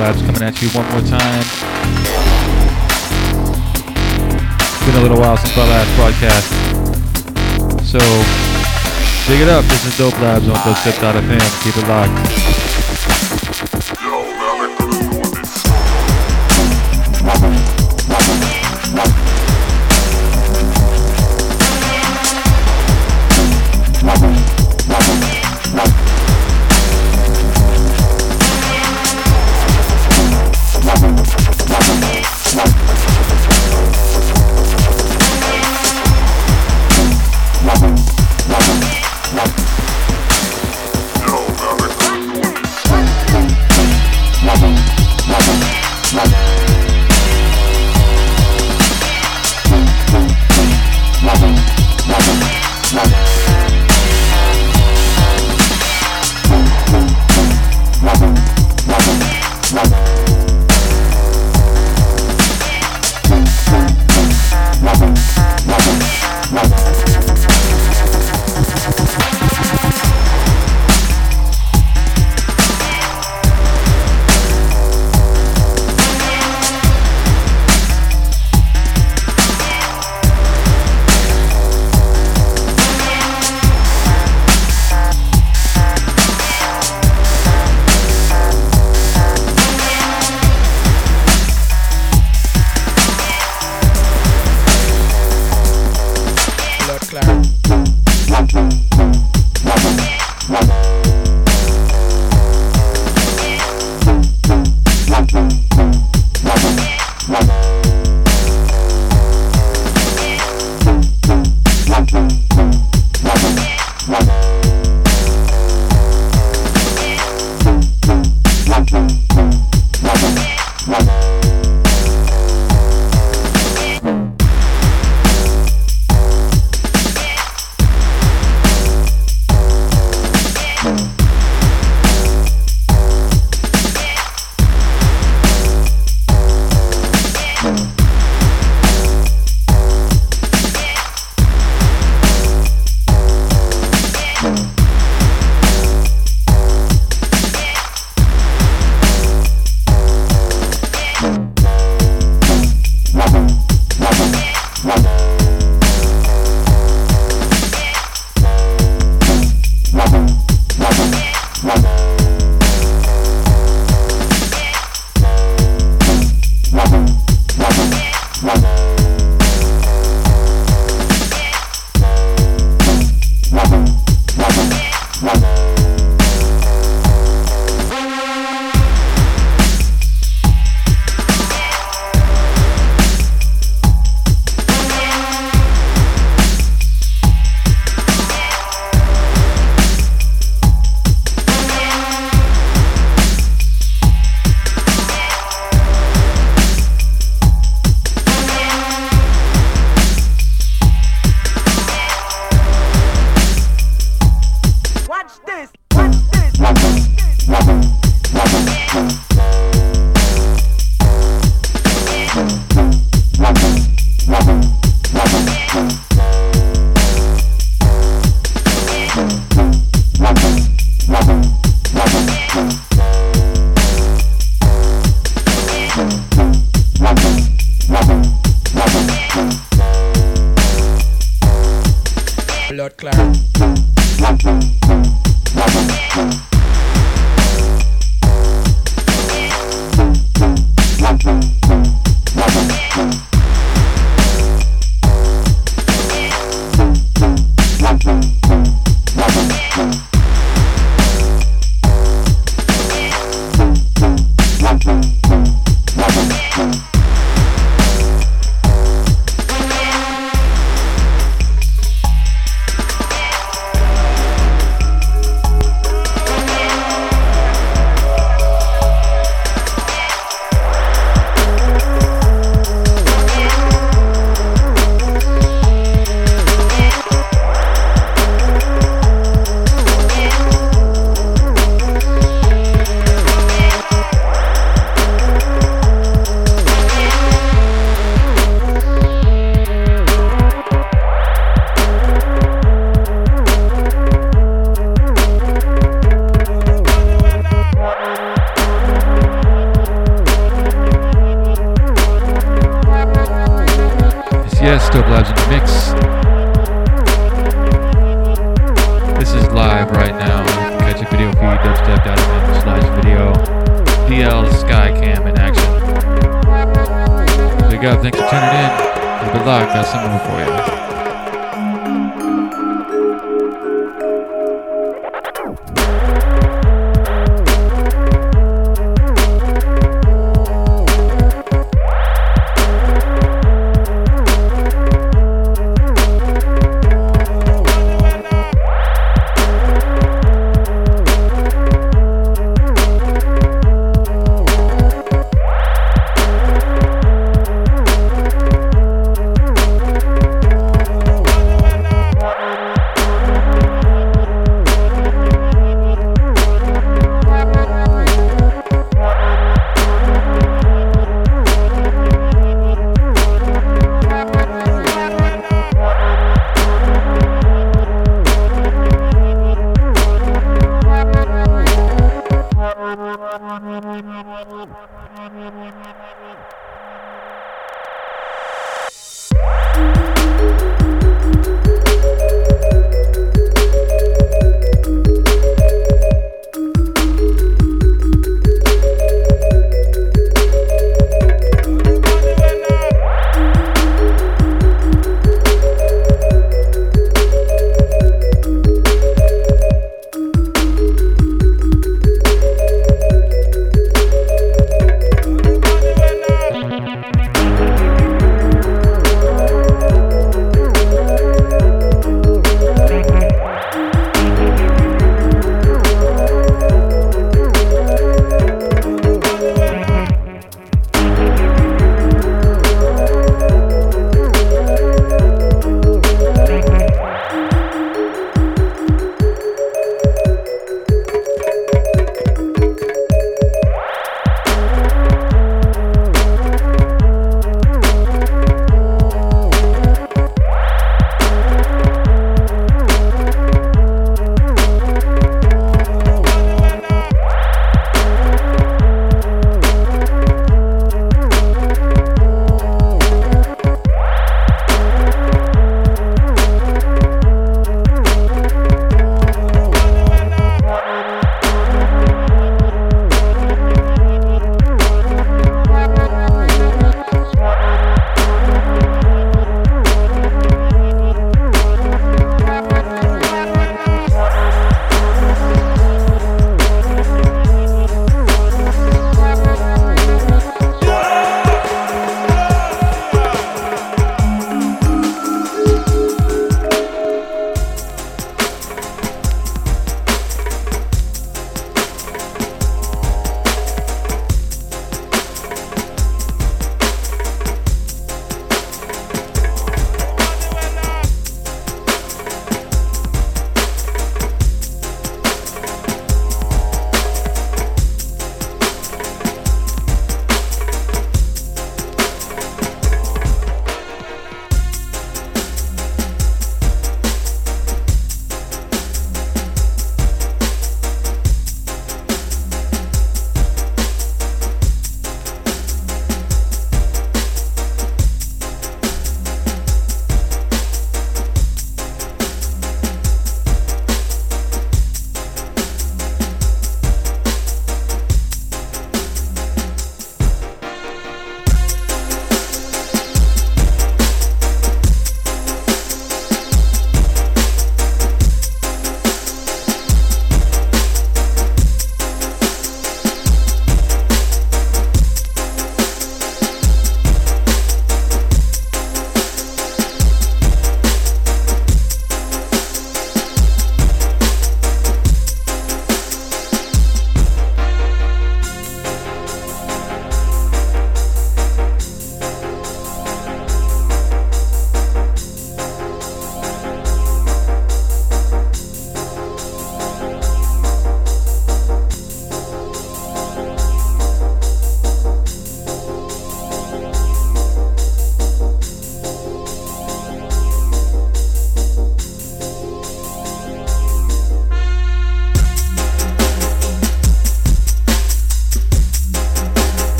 Labs coming at you one more time. It's been a little while since my last broadcast. So, dig it up. This is Dope Labs on dubstep.fm. Keep it locked.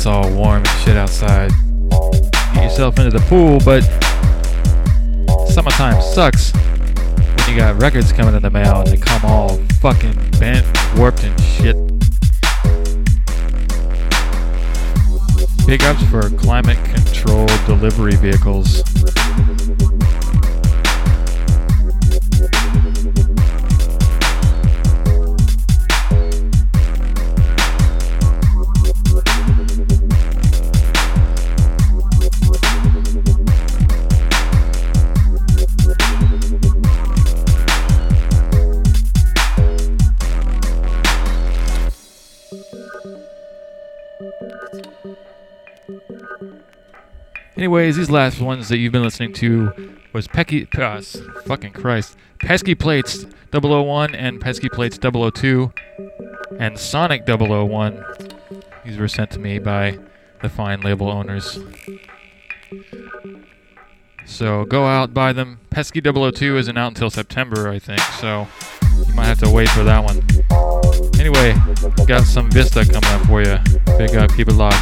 It's all warm and shit outside. Get yourself into the pool, but summertime sucks when you got records coming in the mail Anyways, these last ones that you've been listening to was Pecky, uh, fucking Christ, Pesky Plates 001 and Pesky Plates 002 and Sonic 001. These were sent to me by the fine label owners. So go out, buy them. Pesky 002 isn't out until September, I think, so you might have to wait for that one. Anyway, got some Vista coming up for you. Big up, keep it locked.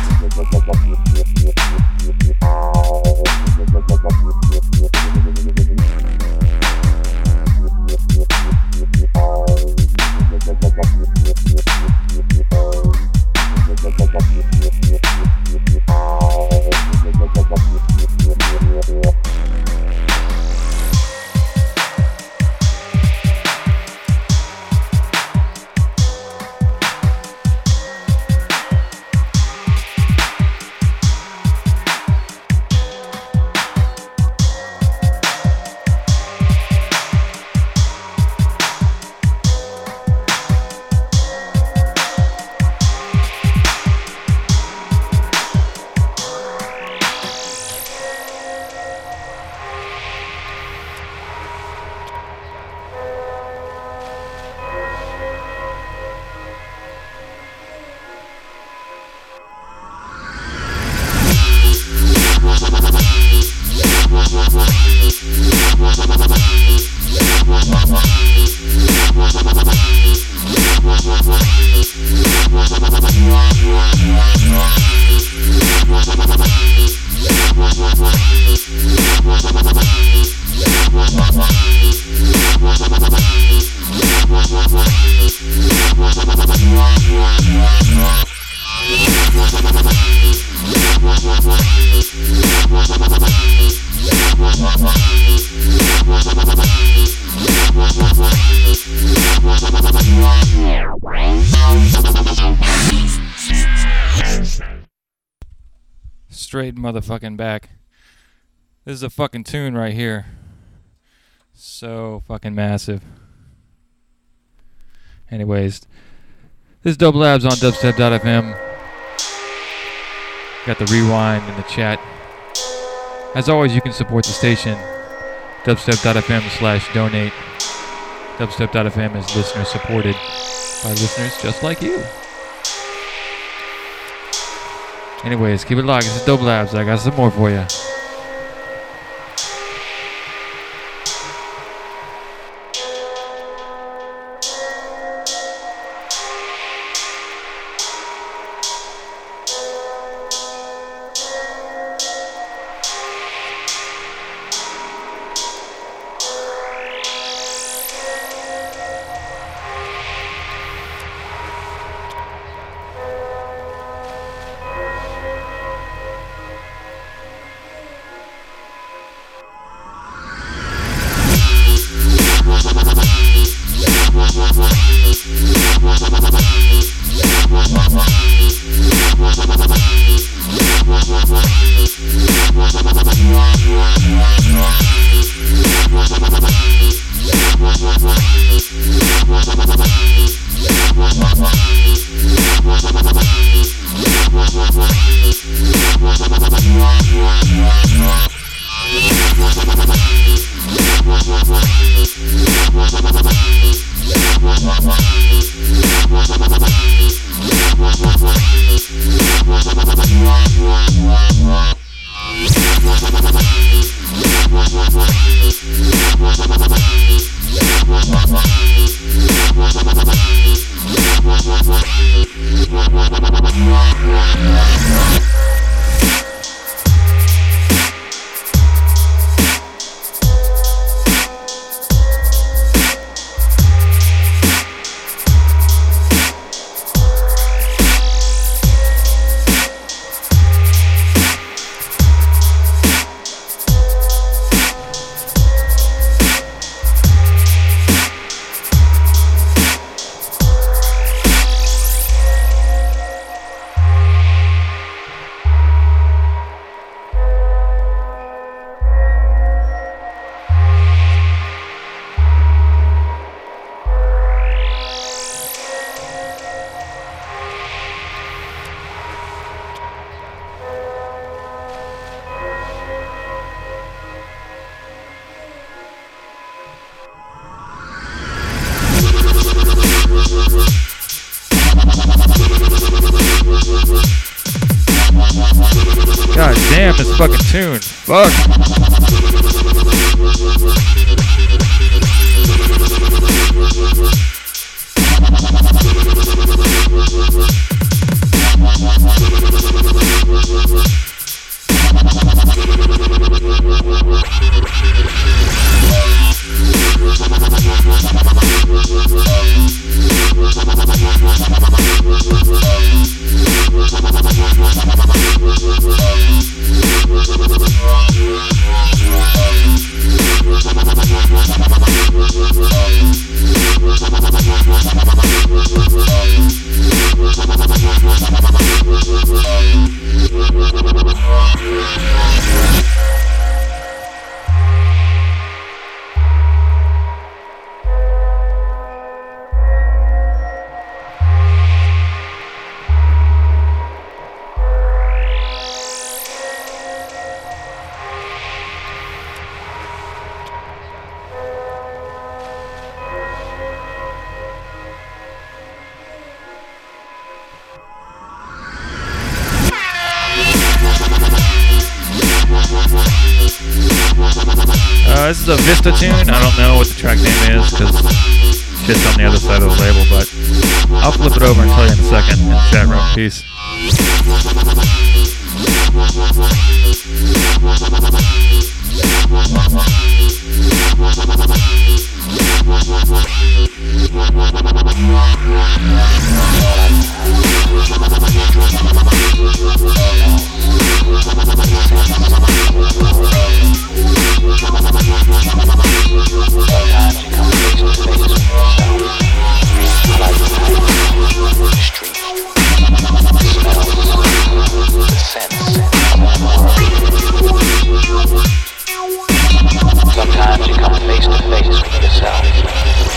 Straight motherfucking back. This is a fucking tune right here. So fucking massive. Anyways, this is Dope Labs on dubstep.fm. Got the rewind in the chat. As always, you can support the station. Dubstep.fm slash donate. Dubstep.fm is listener supported by listeners just like you. Anyways, keep it locked. This is Dope Labs. I got some more for you. Damn this fucking tune. Fuck. Uh, this is a Vista tune. I don't know what the track name is because shit's on the other side of the label, but I'll flip it over and tell you in a second in the chat room. Peace sense. Sometimes you come face to face with yourself.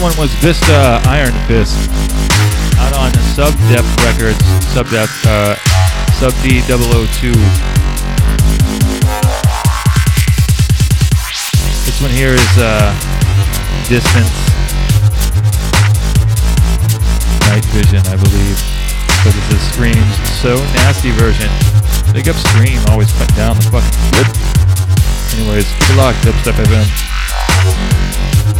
One was Vista Iron Fist out on Sub Depth Records, Sub Depth, uh, Sub D 002. This one here is uh, Distance Night Vision, I believe. So this is Skream's So Nasty version. Big up Scream, always cutting down the fucking shit. Anyways, keep it locked, Dubstep FM.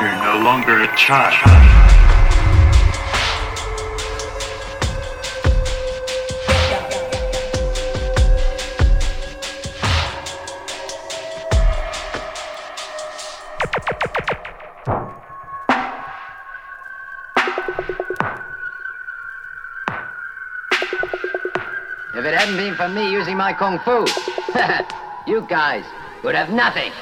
You're no longer a child. My kung fu. you guys would have nothing.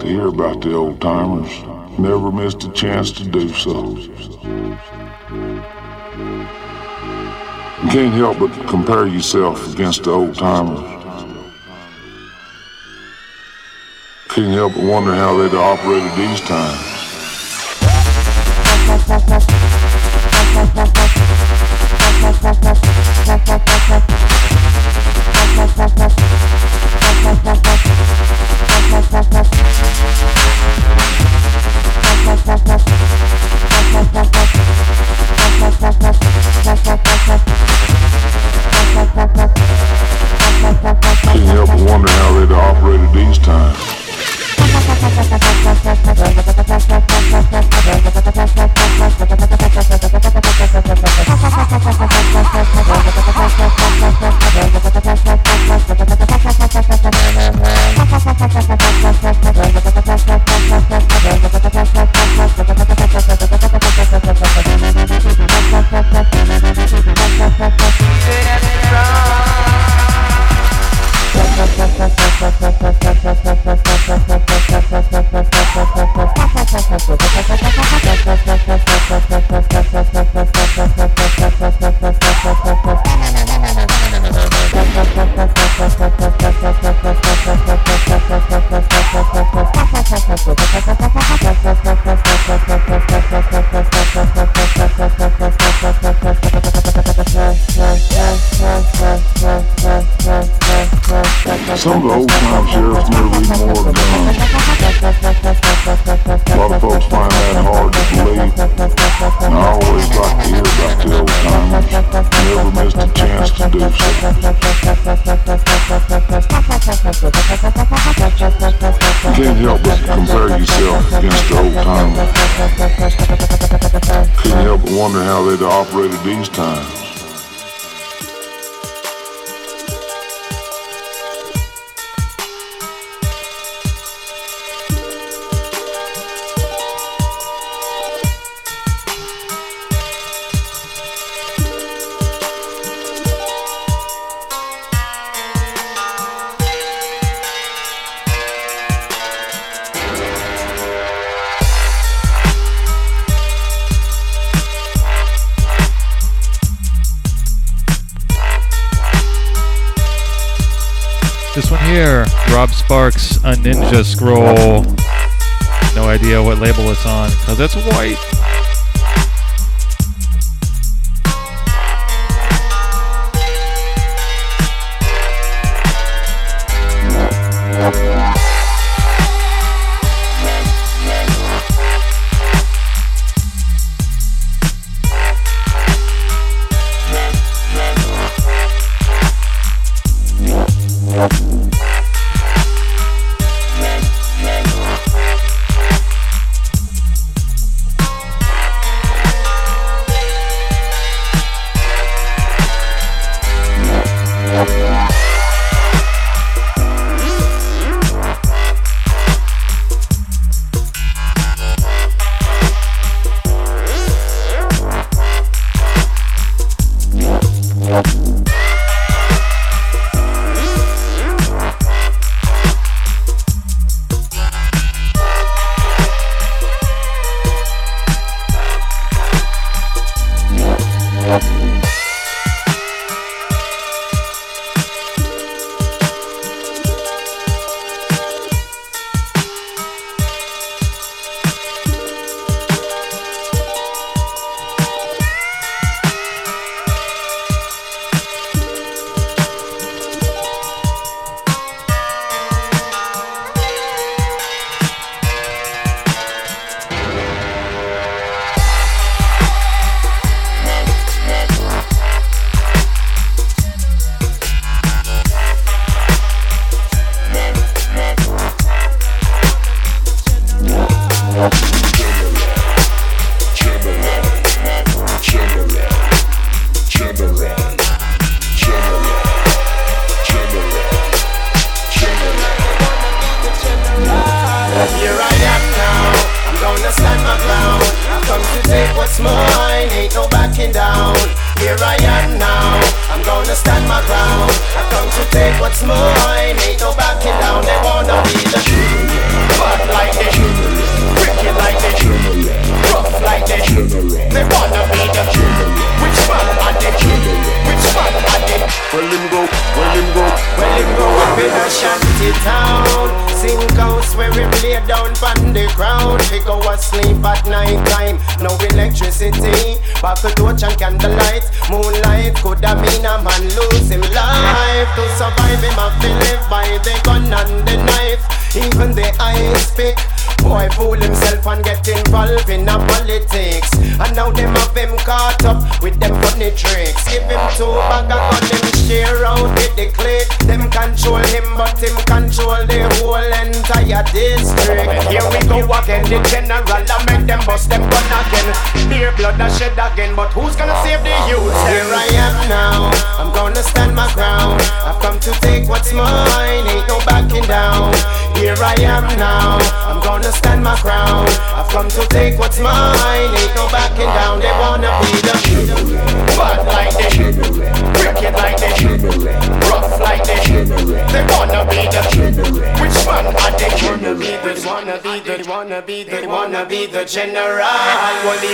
to hear about the old timers. Never missed a chance to do so. You can't help but compare yourself against the old timers. Can't help but wonder how they'd operated these times.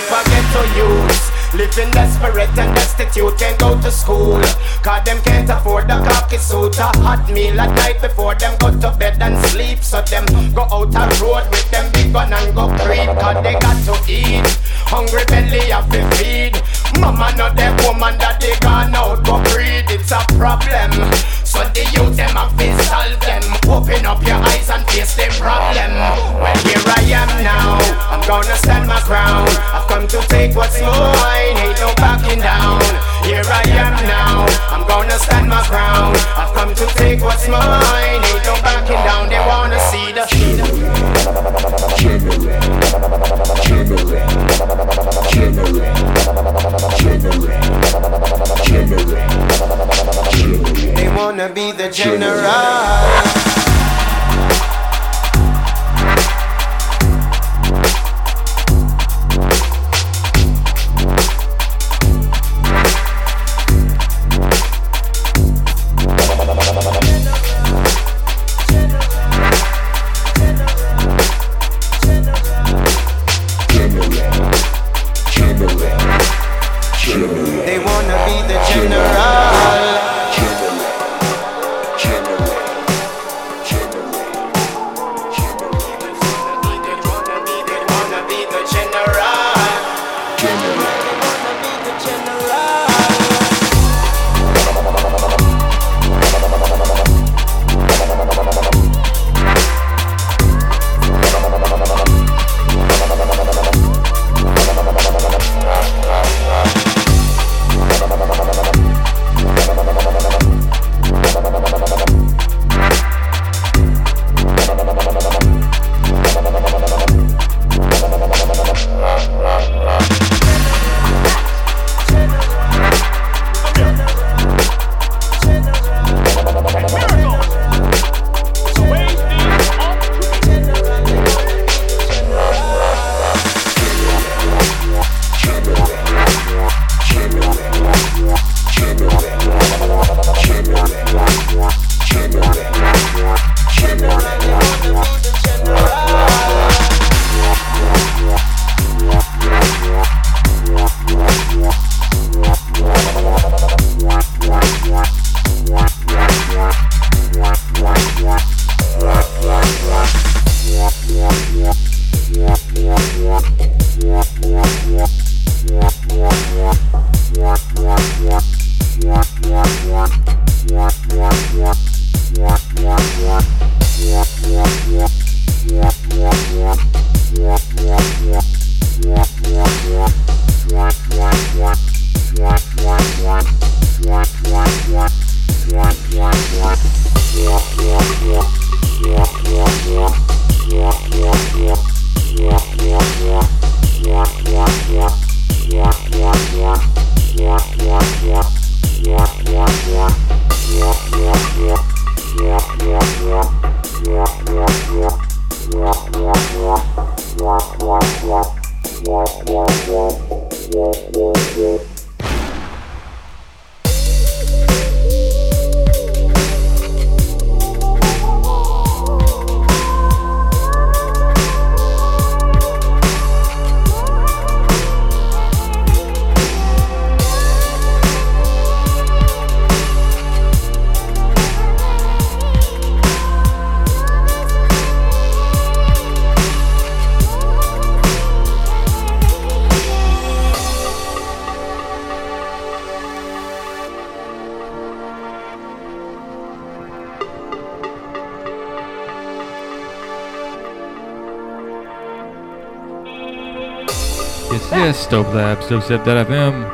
Well if I get to use Living desperate and destitute, can't go to school. Cause them can't afford the cocky suit. A hot meal at night before them go to bed and sleep. So them go out a road with them big gun and go creep. Cause they got to eat. Hungry belly have to feed. Mama not them woman that they gone out go breed. It's a problem. So the youth them have to solve them. Open up your eyes and face the problem. Well here I am now. I'm gonna stand my ground. I've come to take what's mine. Ain't no backing down. Here I am now. I'm gonna stand my ground. I've come to take what's mine. Ain't no backing down. They wanna see the. They wanna be the general. Dope Labs,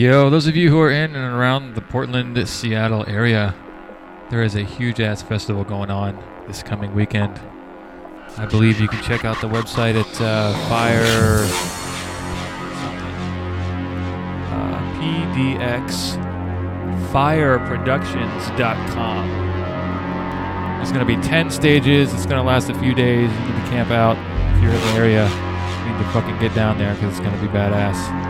Yo, those of you who are in and around the Portland, Seattle area, there is a huge ass festival going on this coming weekend. I believe you can check out the website at uh, Fire uh, PDX fireproductions.com. There's going to be 10 stages. It's going to last a few days. You need to camp out if you're in the area. You need to fucking get down there because it's going to be badass.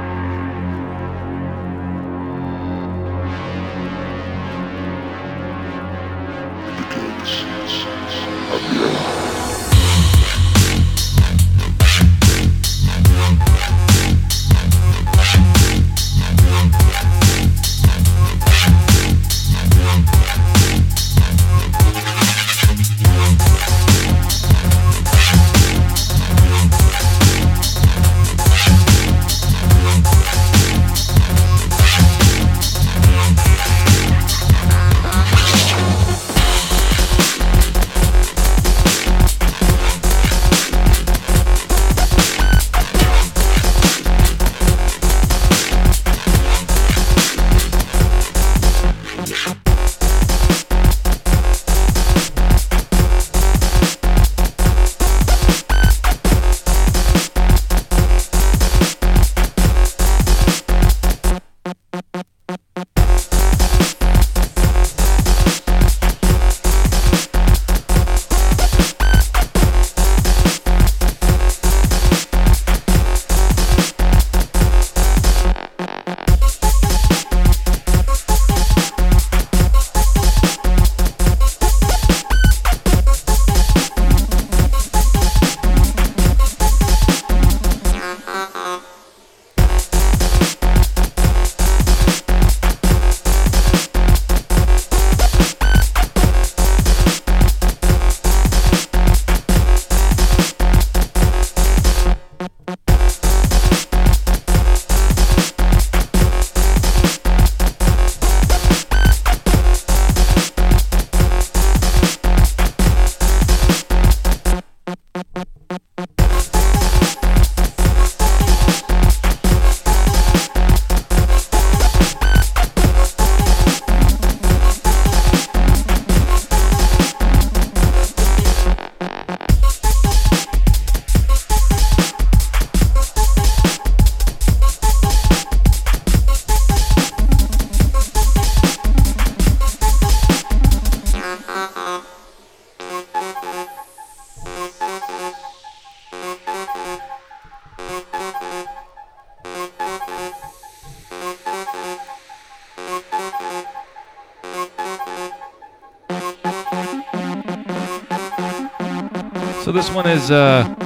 Is uh,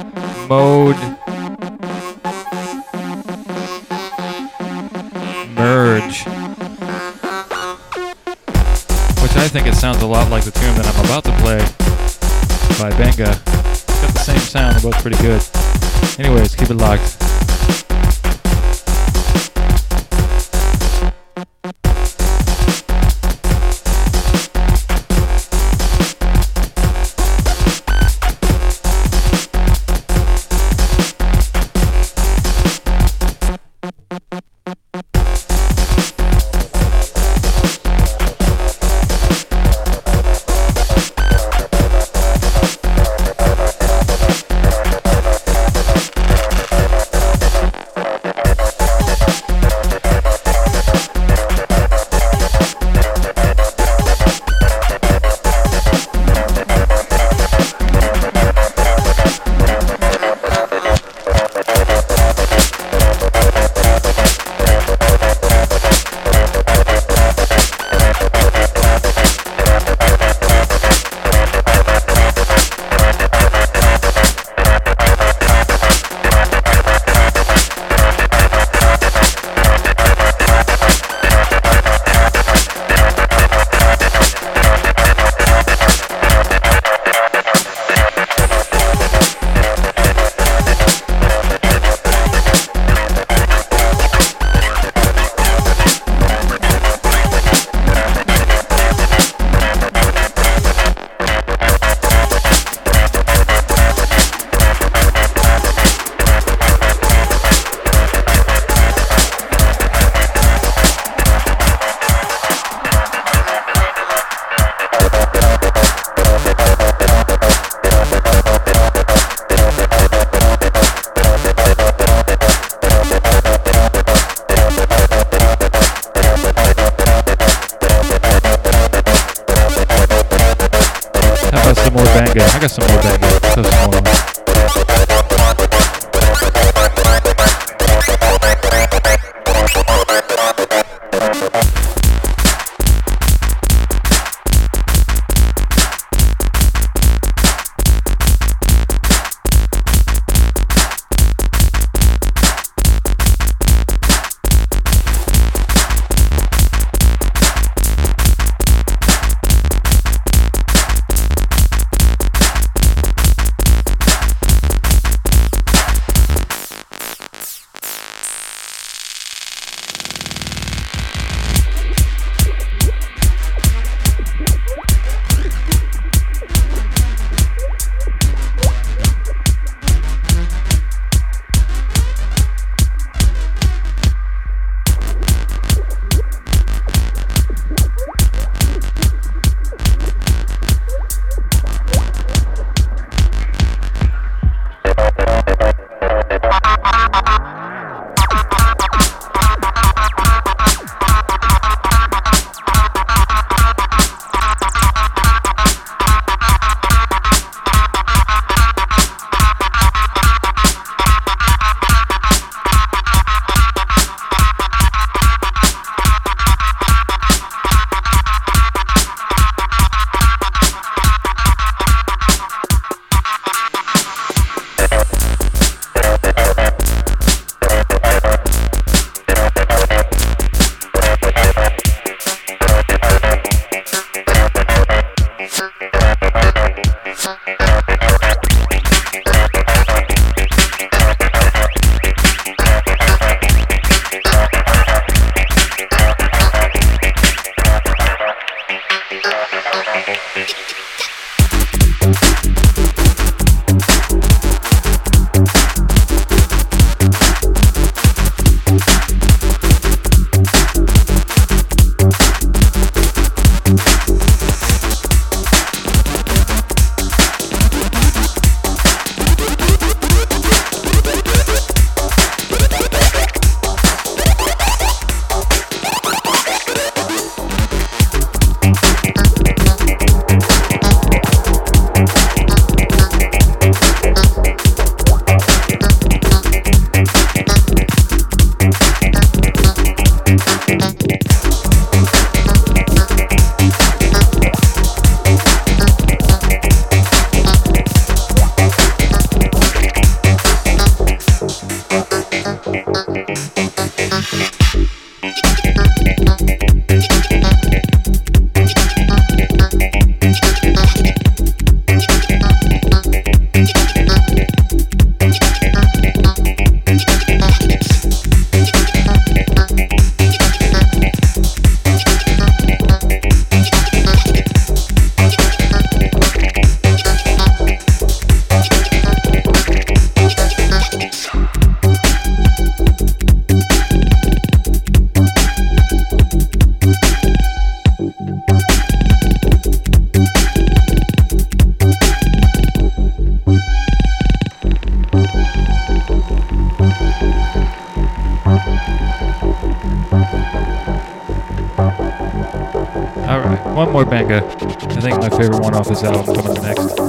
off his album coming next.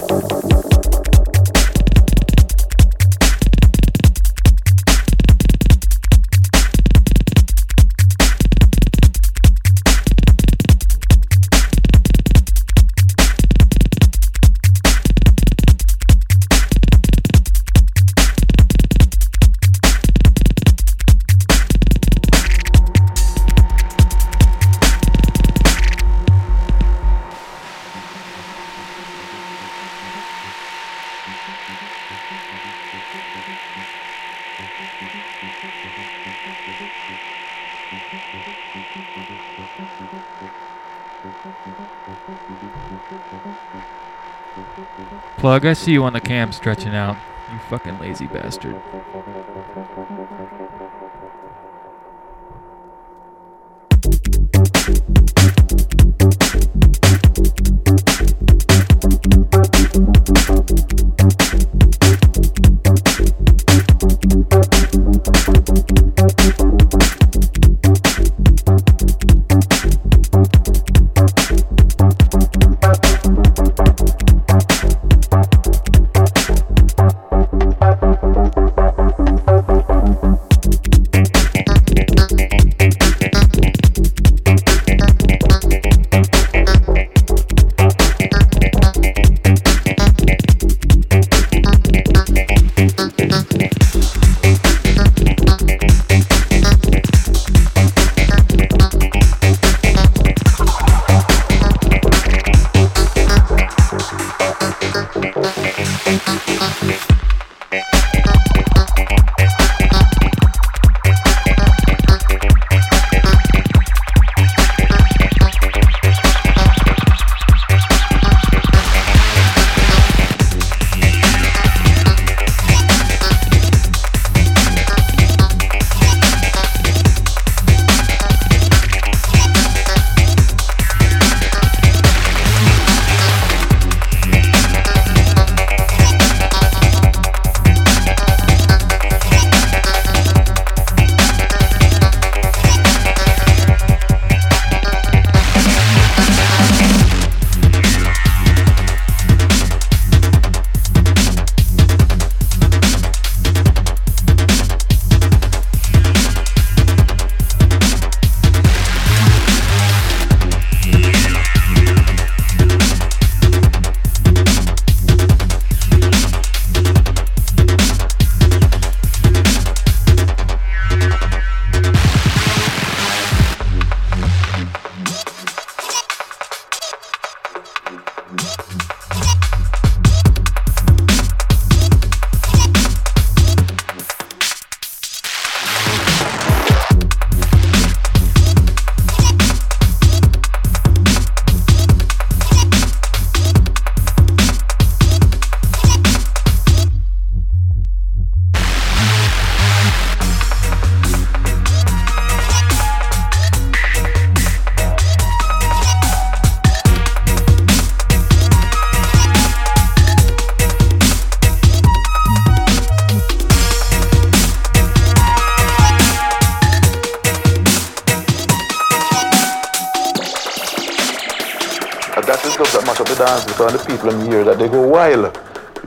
I see you on the cam stretching out. You fucking lazy bastard.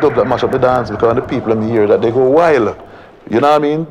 club that mash up the dance because the people in here that they go wild. You know what I mean?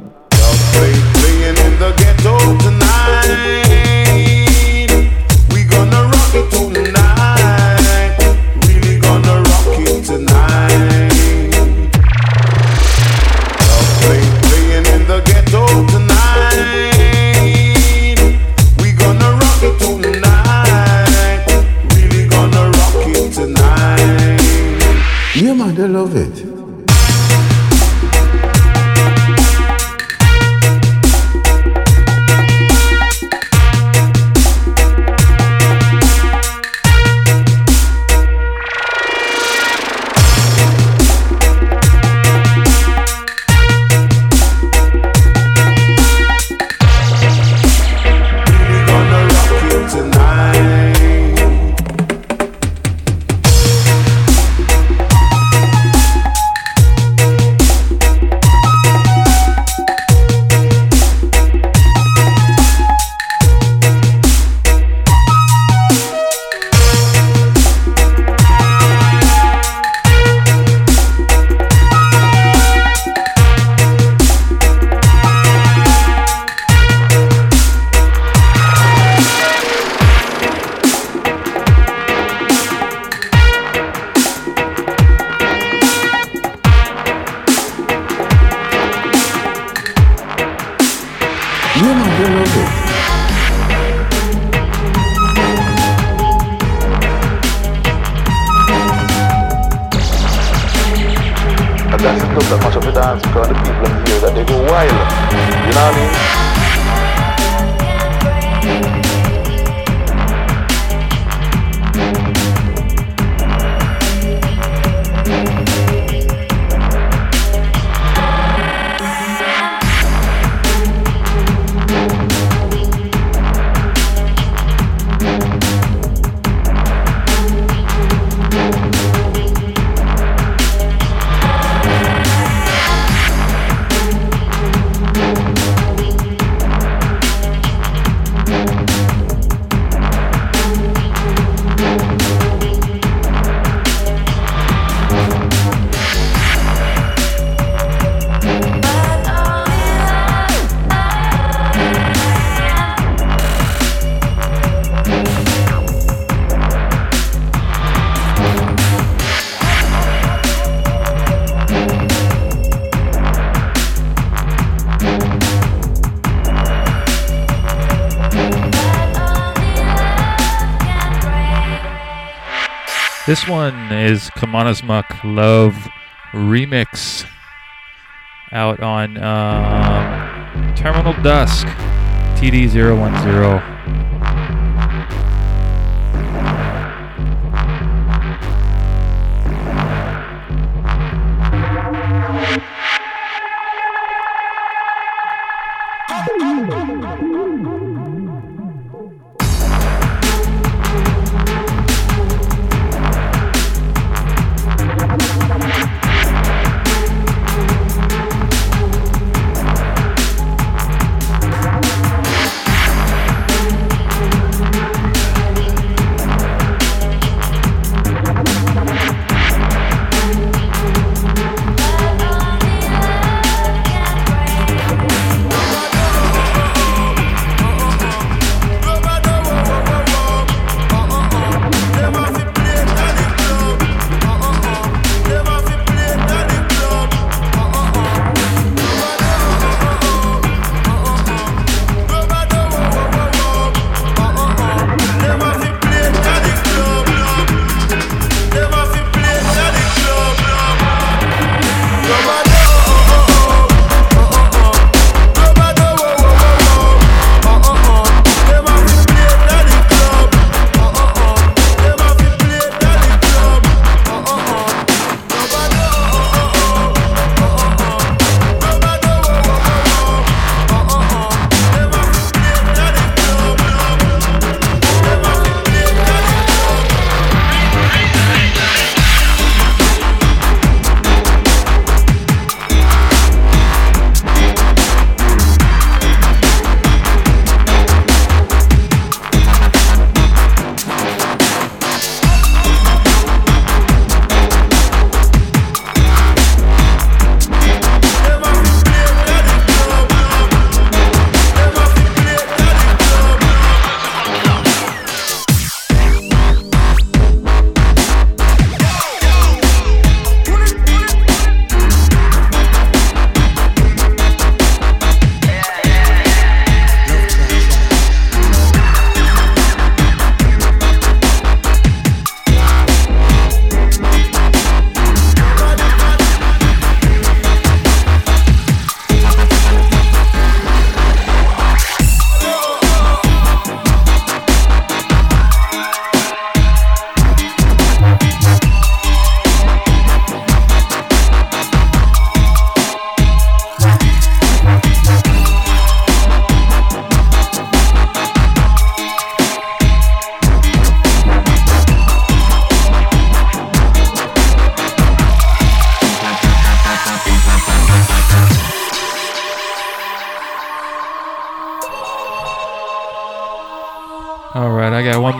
This one is Kamana's Muck Love Remix out on um, Terminal Dusk TD010.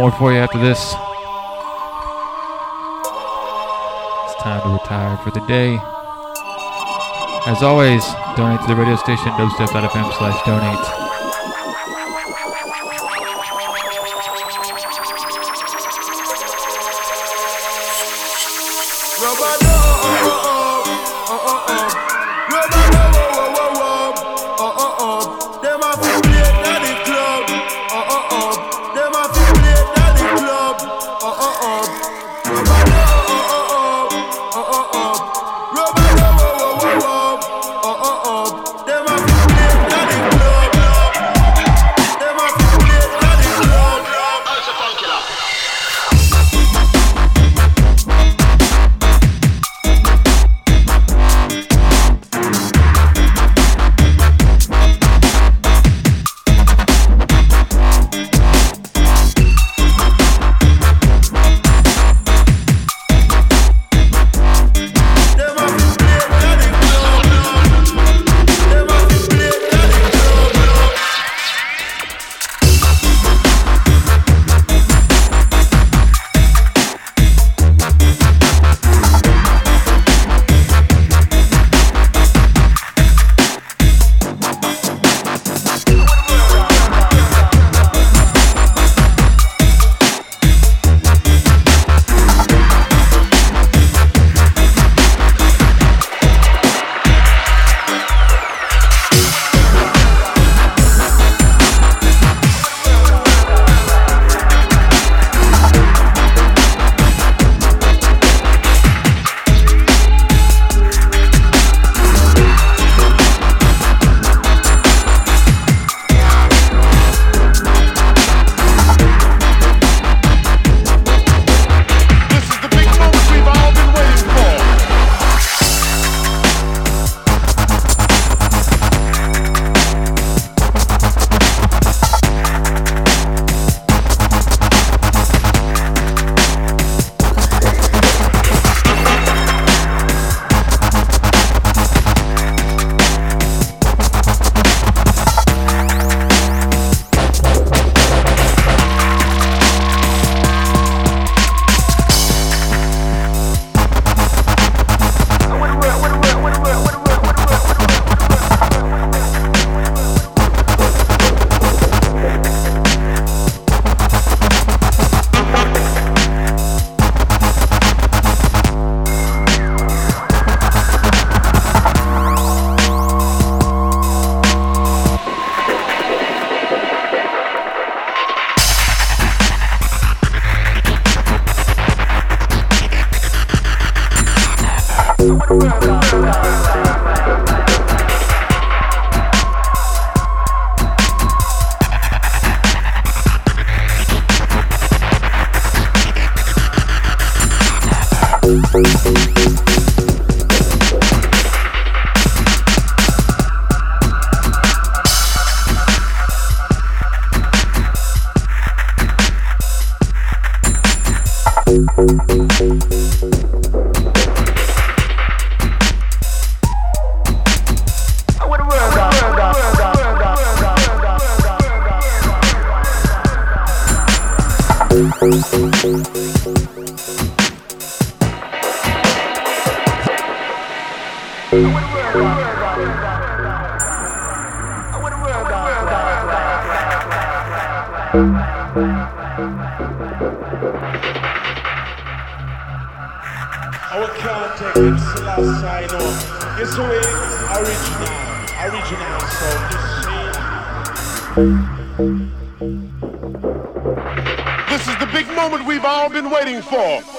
More for you after this. It's time to retire for the day. As always, donate to the radio station, dubstep.fm slash donate. Our contact in Selassie I know is way original, original sound is seen. This is the big moment we've all been waiting for.